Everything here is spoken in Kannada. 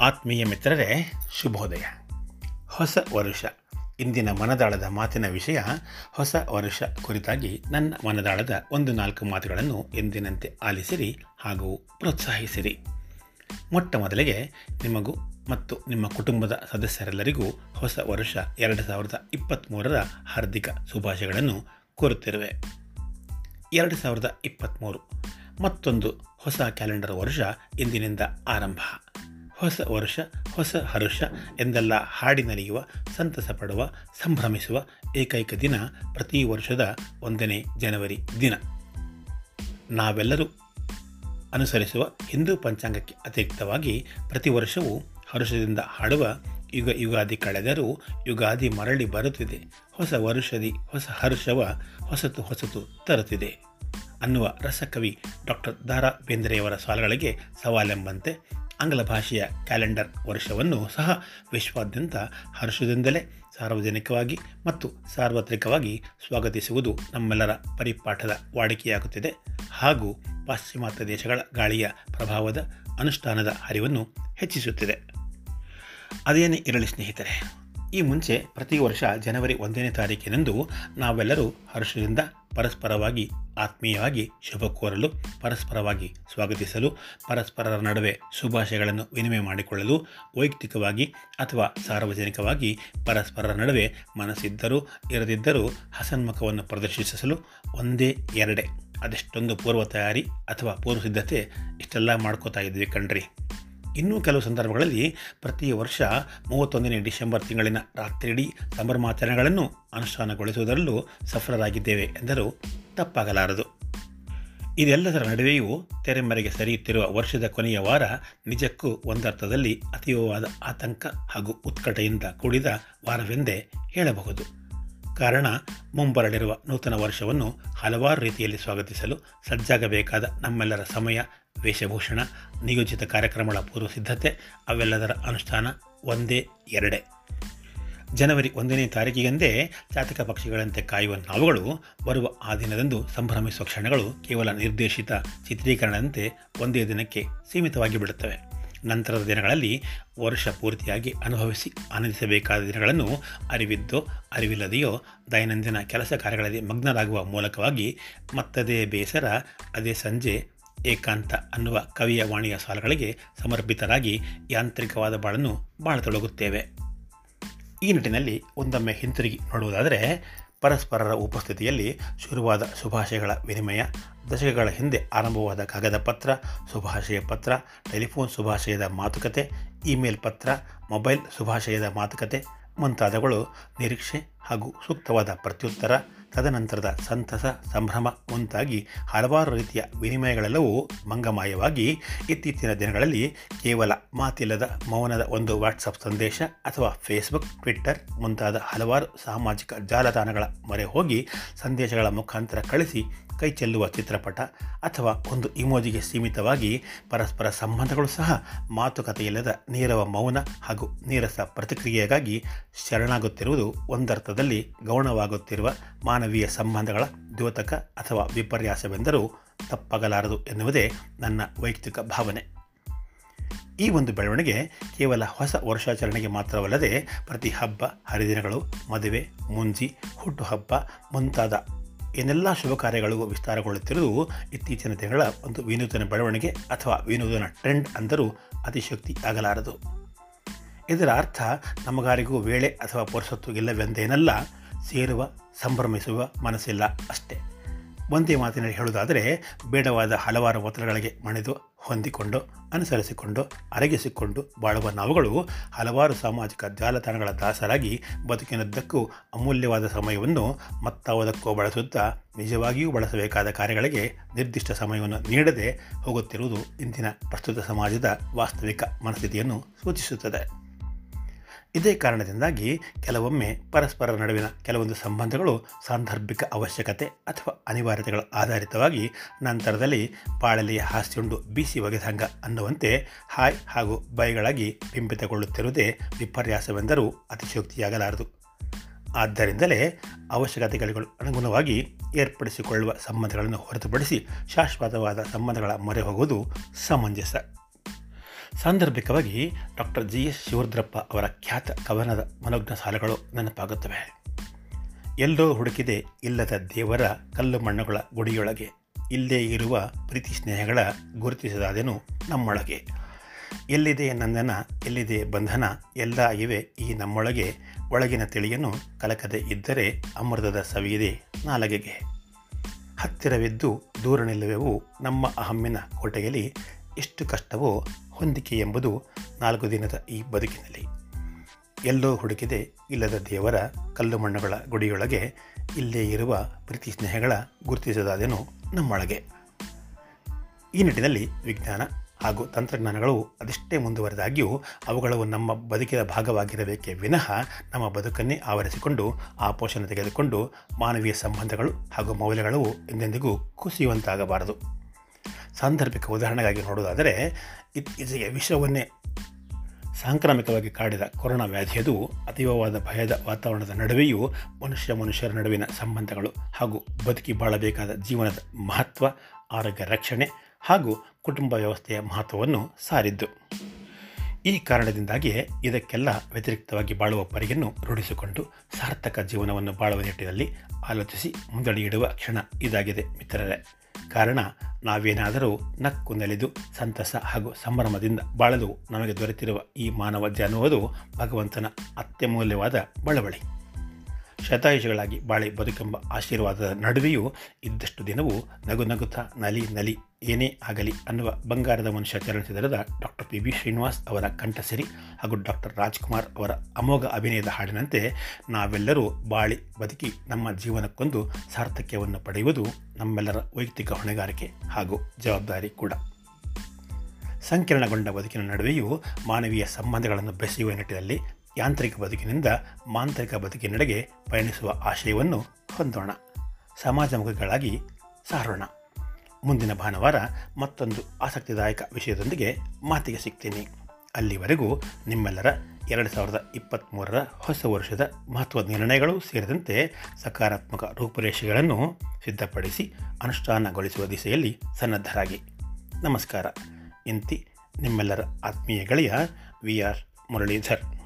ಆತ್ಮೀಯ ಮಿತ್ರರೇ, ಶುಭೋದಯ. ಹೊಸ ವರುಷ. ಇಂದಿನ ಮನದಾಳದ ಮಾತಿನ ವಿಷಯ, ಹೊಸ ವರುಷ ಕುರಿತಾಗಿ ನನ್ನ ಮನದಾಳದ ಒಂದು ನಾಲ್ಕು ಮಾತುಗಳನ್ನು ಎಂದಿನಂತೆ ಆಲಿಸಿರಿ ಹಾಗೂ ಪ್ರೋತ್ಸಾಹಿಸಿರಿ. ಮೊಟ್ಟ ಮೊದಲಿಗೆ ನಿಮಗೂ ಮತ್ತು ನಿಮ್ಮ ಕುಟುಂಬದ ಸದಸ್ಯರೆಲ್ಲರಿಗೂ ಹೊಸ ವರುಷ ಎರಡು ಸಾವಿರದ ಇಪ್ಪತ್ತ್ಮೂರರ ಹಾರ್ದಿಕ ಶುಭಾಶಯಗಳನ್ನು ಕೋರುತ್ತಿರುವೆ. ಎರಡು ಸಾವಿರದ ಇಪ್ಪತ್ತ್ಮೂರು ಮತ್ತೊಂದು ಹೊಸ ಕ್ಯಾಲೆಂಡರ್ ವರ್ಷ ಇಂದಿನಿಂದ ಆರಂಭ. ಹೊಸ ವರ್ಷ, ಹೊಸ ಹರುಷ ಎಂದೆಲ್ಲ ಹಾಡಿನಲಿಯುವ ಸಂತಸ ಪಡುವ ಸಂಭ್ರಮಿಸುವ ಏಕೈಕ ದಿನ ಪ್ರತಿ ವರ್ಷದ ಒಂದನೇ ಜನವರಿ ದಿನ. ನಾವೆಲ್ಲರೂ ಅನುಸರಿಸುವ ಹಿಂದೂ ಪಂಚಾಂಗಕ್ಕೆ ಅತಿರಿಕ್ತವಾಗಿ ಪ್ರತಿ ವರ್ಷವೂ ಹರುಷದಿಂದ ಹಾಡುವ ಯುಗ ಯುಗಾದಿ ಕಳೆದರೂ ಯುಗಾದಿ ಮರಳಿ ಬರುತ್ತಿದೆ. ಹೊಸ ವರುಷದಿ, ಹೊಸ ಹರ್ಷವ ಹೊಸತು ಹೊಸತು ತರುತ್ತಿದೆ ಅನ್ನುವ ರಸಕವಿ ಡಾಕ್ಟರ್ ದಾರಾ ಬೇಂದ್ರೆಯವರ ಸಾಲುಗಳಿಗೆ ಸವಾಲೆಂಬಂತೆ ಆಂಗ್ಲ ಭಾಷೆಯ ಕ್ಯಾಲೆಂಡರ್ ವರ್ಷವನ್ನು ಸಹ ವಿಶ್ವಾದ್ಯಂತ ಹರ್ಷದಿಂದಲೇ ಸಾರ್ವಜನಿಕವಾಗಿ ಮತ್ತು ಸಾರ್ವತ್ರಿಕವಾಗಿ ಸ್ವಾಗತಿಸುವುದು ನಮ್ಮೆಲ್ಲರ ಪರಿಪಾಠದ ವಾಡಿಕೆಯಾಗುತ್ತಿದೆ. ಹಾಗೂ ಪಾಶ್ಚಿಮಾತ್ಯ ದೇಶಗಳ ಗಾಳಿಯ ಪ್ರಭಾವದ ಅನುಷ್ಠಾನದ ಹರಿವನ್ನು ಹೆಚ್ಚಿಸುತ್ತಿದೆ. ಅದೇನೇ ಇರಲಿ ಸ್ನೇಹಿತರೆ, ಈ ಮುಂಚೆ ಪ್ರತಿ ವರ್ಷ ಜನವರಿ ಒಂದನೇ ತಾರೀಕಿನಂದು ನಾವೆಲ್ಲರೂ ಹರ್ಷದಿಂದ ಪರಸ್ಪರವಾಗಿ ಆತ್ಮೀಯವಾಗಿ ಶುಭ ಕೋರಲು, ಪರಸ್ಪರವಾಗಿ ಸ್ವಾಗತಿಸಲು, ಪರಸ್ಪರರ ನಡುವೆ ಶುಭಾಶಯಗಳನ್ನು ವಿನಿಮಯ ಮಾಡಿಕೊಳ್ಳಲು, ವೈಯಕ್ತಿಕವಾಗಿ ಅಥವಾ ಸಾರ್ವಜನಿಕವಾಗಿ ಪರಸ್ಪರರ ನಡುವೆ ಮನಸ್ಸಿದ್ದರೂ ಇರದಿದ್ದರೂ ಹಸನ್ಮುಖವನ್ನು ಪ್ರದರ್ಶಿಸಲು ಒಂದೇ ಎರಡೇ. ಅದೆಷ್ಟೊಂದು ಪೂರ್ವ ತಯಾರಿ ಅಥವಾ ಪೂರ್ವ ಸಿದ್ಧತೆ ಇಷ್ಟೆಲ್ಲ ಮಾಡ್ಕೋತಾ ಇದ್ವಿ ಕಣ್ರಿ. ಇನ್ನೂ ಕೆಲವು ಸಂದರ್ಭಗಳಲ್ಲಿ ಪ್ರತಿ ವರ್ಷ ಮೂವತ್ತೊಂದನೇ ಡಿಸೆಂಬರ್ ತಿಂಗಳಿನ ರಾತ್ರಿಯಿಡೀ ಸಂಭ್ರಮಾಚರಣೆಗಳನ್ನು ಅನುಷ್ಠಾನಗೊಳಿಸುವುದರಲ್ಲೂ ಸಫಲರಾಗಿದ್ದೇವೆ ಎಂದರೂ. ತಪ್ಪಾಗಲಾರದು. ಇದೆಲ್ಲದರ ನಡುವೆಯೂ ತೆರೆಮರೆಗೆ ಸರಿಯುತ್ತಿರುವ ವರ್ಷದ ಕೊನೆಯ ವಾರ ನಿಜಕ್ಕೂ ಒಂದರ್ಥದಲ್ಲಿ ಅತೀವವಾದ ಆತಂಕ ಹಾಗೂ ಉತ್ಕಟೆಯಿಂದ ಕೂಡಿದ ವಾರವೆಂದೇ ಹೇಳಬಹುದು. ಕಾರಣ ಮುಂಬರಲಿರುವ ನೂತನ ವರ್ಷವನ್ನು ಹಲವಾರು ರೀತಿಯಲ್ಲಿ ಸ್ವಾಗತಿಸಲು ಸಜ್ಜಾಗಬೇಕಾದ ನಮ್ಮೆಲ್ಲರ ಸಮಯ, ವೇಷಭೂಷಣ, ನಿಯೋಜಿತ ಕಾರ್ಯಕ್ರಮಗಳ ಪೂರ್ವ ಸಿದ್ಧತೆ, ಅವೆಲ್ಲದರ ಅನುಷ್ಠಾನ ಒಂದೇ ಎರಡೇ. ಜನವರಿ ಒಂದನೇ ತಾರೀಕಿಗೆಂದೇ ಚಾತಕ ಪಕ್ಷಿಗಳಂತೆ ಕಾಯುವ ನಾವುಗಳು ಬರುವ ಆ ದಿನದಂದು ಸಂಭ್ರಮಿಸುವ ಕ್ಷಣಗಳು ಕೇವಲ ನಿರ್ದೇಶಿತ ಚಿತ್ರೀಕರಣದಂತೆ ಒಂದೇ ದಿನಕ್ಕೆ ಸೀಮಿತವಾಗಿ ಬಿಡುತ್ತವೆ ನಂತರದ ದಿನಗಳಲ್ಲಿ ವರ್ಷ ಪೂರ್ತಿಯಾಗಿ ಅನುಭವಿಸಿ ಆನಂದಿಸಬೇಕಾದ ದಿನಗಳನ್ನು ಅರಿವಿದ್ದೋ, ಅರಿವಿಲ್ಲದೆಯೋ, ದೈನಂದಿನ ಕೆಲಸ ಕಾರ್ಯಗಳಲ್ಲಿ ಮಗ್ನರಾಗುವ ಮೂಲಕವಾಗಿ ಮತ್ತದೇ ಬೇಸರ, ಅದೇ ಸಂಜೆ ಏಕಾಂತ ಅನ್ನುವ ಕವಿಯ ವಾಣಿಯ ಸಾಲುಗಳಿಗೆ ಸಮರ್ಪಿತರಾಗಿ ಯಾಂತ್ರಿಕವಾದ ಬಾಳನ್ನು ಬಾಳತೊಡಗುತ್ತೇವೆ. ಈ ನಿಟ್ಟಿನಲ್ಲಿ ಒಂದೊಮ್ಮೆ ಹಿಂತಿರುಗಿ ನೋಡುವುದಾದರೆ ಪರಸ್ಪರರ ಉಪಸ್ಥಿತಿಯಲ್ಲಿ ಶುರುವಾದ ಶುಭಾಶಯಗಳ ವಿನಿಮಯ, ದಶಕಗಳ ಹಿಂದೆ ಆರಂಭವಾದ ಕಾಗದ ಪತ್ರ, ಶುಭಾಶಯ ಪತ್ರ, ಟೆಲಿಫೋನ್ ಶುಭಾಶಯದ ಮಾತುಕತೆ, ಇಮೇಲ್ ಪತ್ರ, ಮೊಬೈಲ್ ಶುಭಾಶಯದ ಮಾತುಕತೆ ಮುಂತಾದವುಗಳು ನಿರೀಕ್ಷೆ ಹಾಗೂ ಸೂಕ್ತವಾದ ಪ್ರತ್ಯುತ್ತರ ತದನಂತರದ ಸಂತಸ, ಸಂಭ್ರಮ ಮುಂತಾಗಿ ಹಲವಾರು ರೀತಿಯ ವಿನಿಮಯಗಳೆಲ್ಲವೂ ಮಂಗಮಾಯವಾಗಿ ಇತ್ತೀಚಿನ ದಿನಗಳಲ್ಲಿ ಕೇವಲ ಮಾತಿಲ್ಲದ ಮೌನದ ಒಂದು ವಾಟ್ಸಪ್ ಸಂದೇಶ ಅಥವಾ ಫೇಸ್ಬುಕ್ ಟ್ವಿಟ್ಟರ್ ಮುಂತಾದ ಹಲವಾರು ಸಾಮಾಜಿಕ ಜಾಲತಾಣಗಳ ಮೊರೆ ಹೋಗಿ ಸಂದೇಶಗಳ ಮುಖಾಂತರ ಕಳಿಸಿ ಕೈ ಚೆಲ್ಲುವ ಚಿತ್ರಪಟ ಅಥವಾ ಒಂದು ಇಮೋಜಿಗೆ ಸೀಮಿತವಾಗಿ ಪರಸ್ಪರ ಸಂಬಂಧಗಳು ಸಹ ಮಾತುಕತೆಯಿಲ್ಲದ ನೀರವ ಮೌನ ಹಾಗೂ ನೀರಸ ಪ್ರತಿಕ್ರಿಯೆಗಾಗಿ ಶರಣಾಗುತ್ತಿರುವುದು ಒಂದರ್ಥದಲ್ಲಿ ಗೌಣವಾಗುತ್ತಿರುವ ಮಾನವೀಯ ಸಂಬಂಧಗಳ ದ್ಯೋತಕ ಅಥವಾ ವಿಪರ್ಯಾಸವೆಂದರೂ ತಪ್ಪಾಗಲಾರದು ಎನ್ನುವುದೇ ನನ್ನ ವೈಯಕ್ತಿಕ ಭಾವನೆ. ಈ ಒಂದು ಬೆಳವಣಿಗೆ ಕೇವಲ ಹೊಸ ವರ್ಷಾಚರಣೆಗೆ ಮಾತ್ರವಲ್ಲದೆ ಪ್ರತಿ ಹಬ್ಬ, ಹರಿದಿನಗಳು, ಮದುವೆ, ಮುಂಜಿ, ಹುಟ್ಟುಹಬ್ಬ ಮುಂತಾದ ಏನೆಲ್ಲ ಶುಭ ಕಾರ್ಯಗಳಿಗೂ ವಿಸ್ತಾರಗೊಳ್ಳುತ್ತಿರುವುದು ಇತ್ತೀಚಿನ ದಿನಗಳ ಒಂದು ವಿನೂತನ ಬೆಳವಣಿಗೆ ಅಥವಾ ವಿನೂತನ ಟ್ರೆಂಡ್ ಅಂದರೂ ಅತಿಶಕ್ತಿ ಆಗಲಾರದು. ಇದರ ಅರ್ಥ, ನಮಗಾರಿಗೂ ವೇಳೆ ಅಥವಾ ಪುರುಸೊತ್ತು ಇಲ್ಲವೆಂದೇನಲ್ಲ ಸೇರುವ, ಸಂಭ್ರಮಿಸುವ ಮನಸ್ಸಿಲ್ಲ ಅಷ್ಟೇ. ಒಂದೇ ಮಾತಿನಲ್ಲಿ ಹೇಳುವುದಾದರೆ, ಬೇಡವಾದ ಹಲವಾರು ಒತ್ತಡಗಳಿಗೆ ಮಣಿದು, ಹೊಂದಿಕೊಂಡು, ಅನುಸರಿಸಿಕೊಂಡು, ಅರಗಿಸಿಕೊಂಡು ಬಾಳುವ ನಾವುಗಳು ಹಲವಾರು ಸಾಮಾಜಿಕ ಜಾಲತಾಣಗಳ ದಾಸರಾಗಿ ಬದುಕಿನದ್ದಕ್ಕೂ ಅಮೂಲ್ಯವಾದ ಸಮಯವನ್ನು ಮತ್ತಾವುದಕ್ಕೂ ಬಳಸುತ್ತಾ ನಿಜವಾಗಿಯೂ ಬಳಸಬೇಕಾದ ಕಾರ್ಯಗಳಿಗೆ ನಿರ್ದಿಷ್ಟ ಸಮಯವನ್ನು ನೀಡದೆ ಹೋಗುತ್ತಿರುವುದು ಇಂದಿನ ಪ್ರಸ್ತುತ ಸಮಾಜದ ವಾಸ್ತವಿಕ ಮನಸ್ಥಿತಿಯನ್ನು ಸೂಚಿಸುತ್ತದೆ. ಇದೇ ಕಾರಣದಿಂದಾಗಿ ಕೆಲವೊಮ್ಮೆ ಪರಸ್ಪರ ನಡುವಿನ ಕೆಲವೊಂದು ಸಂಬಂಧಗಳು ಸಾಂದರ್ಭಿಕ ಅವಶ್ಯಕತೆ ಅಥವಾ ಅನಿವಾರ್ಯತೆಗಳ ಆಧಾರಿತವಾಗಿ ನಂತರದಲ್ಲಿ ಪಾಳಲಿಯ ಹಾಸ್ಯುಂಡು ಬೀಸಿ ಒಗೆದಂಗ ಅನ್ನುವಂತೆ ಹಾಯ್ ಹಾಗೂ ಬೈಗಳಾಗಿ ಬಿಂಬಿತಗೊಳ್ಳುತ್ತಿರುವುದೇ ವಿಪರ್ಯಾಸವೆಂದರೂ ಅತಿಶಯೋಕ್ತಿಯಾಗಲಾರದು. ಆದ್ದರಿಂದಲೇ ಅವಶ್ಯಕತೆಗಳಿಗೂ ಅನುಗುಣವಾಗಿ ಏರ್ಪಡಿಸಿಕೊಳ್ಳುವ ಸಂಬಂಧಗಳನ್ನು ಹೊರತುಪಡಿಸಿ ಶಾಶ್ವತವಾದ ಸಂಬಂಧಗಳ ಮೊರೆ ಹೋಗುವುದು ಸಮಂಜಸ. ಸಾಂದರ್ಭಿಕವಾಗಿ ಡಾಕ್ಟರ್ ಜಿ ಎಸ್ ಶಿವರುದ್ರಪ್ಪ ಅವರ ಖ್ಯಾತ ಕವನದ ಮನೋಜ್ಞ ಸಾಲುಗಳು ನೆನಪಾಗುತ್ತವೆ. ಎಲ್ಲೋ ಹುಡುಕಿದೆ ಇಲ್ಲದ ದೇವರ ಕಲ್ಲು ಮಣ್ಣುಗಳ ಗುಡಿಯೊಳಗೆ. ಇಲ್ಲದೇ ಇರುವ ಪ್ರೀತಿ ಸ್ನೇಹಗಳ ಗುರುತಿಸದಾದೆನು ನಮ್ಮೊಳಗೆ. ಎಲ್ಲಿದೆ ನಂದನ, ಎಲ್ಲಿದೆ ಬಂಧನ, ಎಲ್ಲ ಇವೆ ಈ ನಮ್ಮೊಳಗೆ. ಒಳಗಿನ ತಿಳಿಯನ್ನು ಕಲಕದೆ ಇದ್ದರೆ ಅಮೃತದ ಸವಿಯಿದೆ ನಾಲಗೆಗೆ. ಹತ್ತಿರವಿದ್ದು ದೂರ ನಿಲ್ಲುವೆವು ನಮ್ಮ ಅಹಮ್ಮಿನ ಕೋಟೆಯಲ್ಲಿ ಎಷ್ಟು ಕಷ್ಟವೋ ಹೊಂದಿಕೆ ಎಂಬುದು ನಾಲ್ಕು ದಿನದ ಈ ಬದುಕಿನಲ್ಲಿ. ಎಲ್ಲೋ ಹುಡುಕಿದೆ ಇಲ್ಲದ ದೇವರ ಕಲ್ಲು ಮಣ್ಣುಗಳ ಗುಡಿಯೊಳಗೆ ಇಲ್ಲೇ ಇರುವ ಪ್ರೀತಿ ಸ್ನೇಹಗಳ ಗುರುತಿಸದಾದೇನು ನಮ್ಮೊಳಗೆ. ಈ ನಿಟ್ಟಿನಲ್ಲಿ ವಿಜ್ಞಾನ ಹಾಗೂ ತಂತ್ರಜ್ಞಾನಗಳು ಅದೆಷ್ಟೇ ಮುಂದುವರೆದಾಗ್ಯೂ ಅವುಗಳು ನಮ್ಮ ಬದುಕಿನ ಭಾಗವಾಗಿರಬೇಕೇ ವಿನಃ ನಮ್ಮ ಬದುಕನ್ನೇ ಆವರಿಸಿಕೊಂಡು ಆ ಪೋಷಣೆ ತೆಗೆದುಕೊಂಡು ಮಾನವೀಯ ಸಂಬಂಧಗಳು ಹಾಗೂ ಮೌಲ್ಯಗಳು ಎಂದೆಂದಿಗೂ ಕುಸಿಯುವಂತಾಗಬಾರದು. ಸಾಂದರ್ಭಿಕ ಉದಾಹರಣೆಗಾಗಿ ನೋಡೋದಾದರೆ ಇತ್ತೀಚೆಗೆ ವಿಶ್ವವನ್ನೇ ಸಾಂಕ್ರಾಮಿಕವಾಗಿ ಕಾಡಿದ ಕೊರೋನಾ ವ್ಯಾಧಿಯದು ಅತೀವವಾದ ಭಯದ ವಾತಾವರಣದ ನಡುವೆಯೂ ಮನುಷ್ಯ ಮನುಷ್ಯರ ನಡುವಿನ ಸಂಬಂಧಗಳು ಹಾಗೂ ಬದುಕಿ ಬಾಳಬೇಕಾದ ಜೀವನದ ಮಹತ್ವ, ಆರೋಗ್ಯ ರಕ್ಷಣೆ ಹಾಗೂ ಕುಟುಂಬ ವ್ಯವಸ್ಥೆಯ ಮಹತ್ವವನ್ನು ಸಾರಿದ್ದು. ಈ ಕಾರಣದಿಂದಾಗಿಯೇ ಇದಕ್ಕೆಲ್ಲ ವ್ಯತಿರಿಕ್ತವಾಗಿ ಬಾಳುವ ಪರಿಯನ್ನು ರೂಢಿಸಿಕೊಂಡು ಸಾರ್ಥಕ ಜೀವನವನ್ನು ಬಾಳುವ ನಿಟ್ಟಿನಲ್ಲಿ ಆಲೋಚಿಸಿ ಮುಂದಡಿಯಿಡುವ ಕ್ಷಣ ಇದಾಗಿದೆ ಮಿತ್ರರೇ. ಕಾರಣ ನಾವೇನಾದರೂ ನಕ್ಕು ನೆಲೆದು ಸಂತಸ ಹಾಗೂ ಸಂಭ್ರಮದಿಂದ ಬಾಳಲು ನಮಗೆ ದೊರೆತಿರುವ ಈ ಮಾನವ ಅನ್ನುವುದು ಭಗವಂತನ ಅತ್ಯಮೂಲ್ಯವಾದ ಬಳವಳಿ. ಶತಾಯುಷಗಳಾಗಿ ಬಾಳೆ ಬದುಕೆಂಬ ಆಶೀರ್ವಾದದ ನಡುವೆಯೂ ಇದ್ದಷ್ಟು ದಿನವೂ ನಗು ನಗುತ್ತಾ ನಲಿ ನಲಿ ಏನೇ ಆಗಲಿ ಅನ್ನುವ ಬಂಗಾರದ ಮನುಷ್ಯ ಚಲನಚಿತ್ರದ ಡಾಕ್ಟರ್ ಪಿ ಬಿ ಶ್ರೀನಿವಾಸ್ ಅವರ ಕಂಠಸಿರಿ ಹಾಗೂ ಡಾಕ್ಟರ್ ರಾಜ್ಕುಮಾರ್ ಅವರ ಅಮೋಘ ಅಭಿನಯದ ಹಾಡಿನಂತೆ ನಾವೆಲ್ಲರೂ ಬಾಳಿ ಬದುಕಿ ನಮ್ಮ ಜೀವನಕ್ಕೊಂದು ಸಾರ್ಥಕ್ಯವನ್ನು ಪಡೆಯುವುದು ನಮ್ಮೆಲ್ಲರ ವೈಯಕ್ತಿಕ ಹೊಣೆಗಾರಿಕೆ ಹಾಗೂ ಜವಾಬ್ದಾರಿ ಕೂಡ. ಸಂಕೀರ್ಣಗೊಂಡ ಬದುಕಿನ ನಡುವೆಯೂ ಮಾನವೀಯ ಸಂಬಂಧಗಳನ್ನು ಬೆಸೆಯುವ ನಿಟ್ಟಿನಲ್ಲಿ ಯಾಂತ್ರಿಕ ಬದುಕಿನಿಂದ ಮಾಂತ್ರಿಕ ಬದುಕಿನೆಡೆಗೆ ಪಯಣಿಸುವ ಆಶಯವನ್ನು ಹೊಂದೋಣ. ಸಮಾಜಮುಖಗಳಾಗಿ ಸಾರೋಣ. ಮುಂದಿನ ಭಾನುವಾರ ಮತ್ತೊಂದು ಆಸಕ್ತಿದಾಯಕ ವಿಷಯದೊಂದಿಗೆ ಮಾತಿಗೆ ಸಿಗ್ತೀನಿ. ಅಲ್ಲಿವರೆಗೂ ನಿಮ್ಮೆಲ್ಲರ ಎರಡು ಸಾವಿರದ ಇಪ್ಪತ್ತ್ಮೂರರ ಹೊಸ ವರ್ಷದ ಮಹತ್ವದ ನಿರ್ಣಯಗಳು ಸೇರಿದಂತೆ ಸಕಾರಾತ್ಮಕ ರೂಪುರೇಷೆಗಳನ್ನು ಸಿದ್ಧಪಡಿಸಿ ಅನುಷ್ಠಾನಗೊಳಿಸುವ ದಿಸೆಯಲ್ಲಿ ಸನ್ನದ್ಧರಾಗಿ. ನಮಸ್ಕಾರ. ಇಂತಿ ನಿಮ್ಮೆಲ್ಲರ ಆತ್ಮೀಯ ಗೆಳೆಯ ವಿ ಆರ್ ಮುರಳೀಧರ್.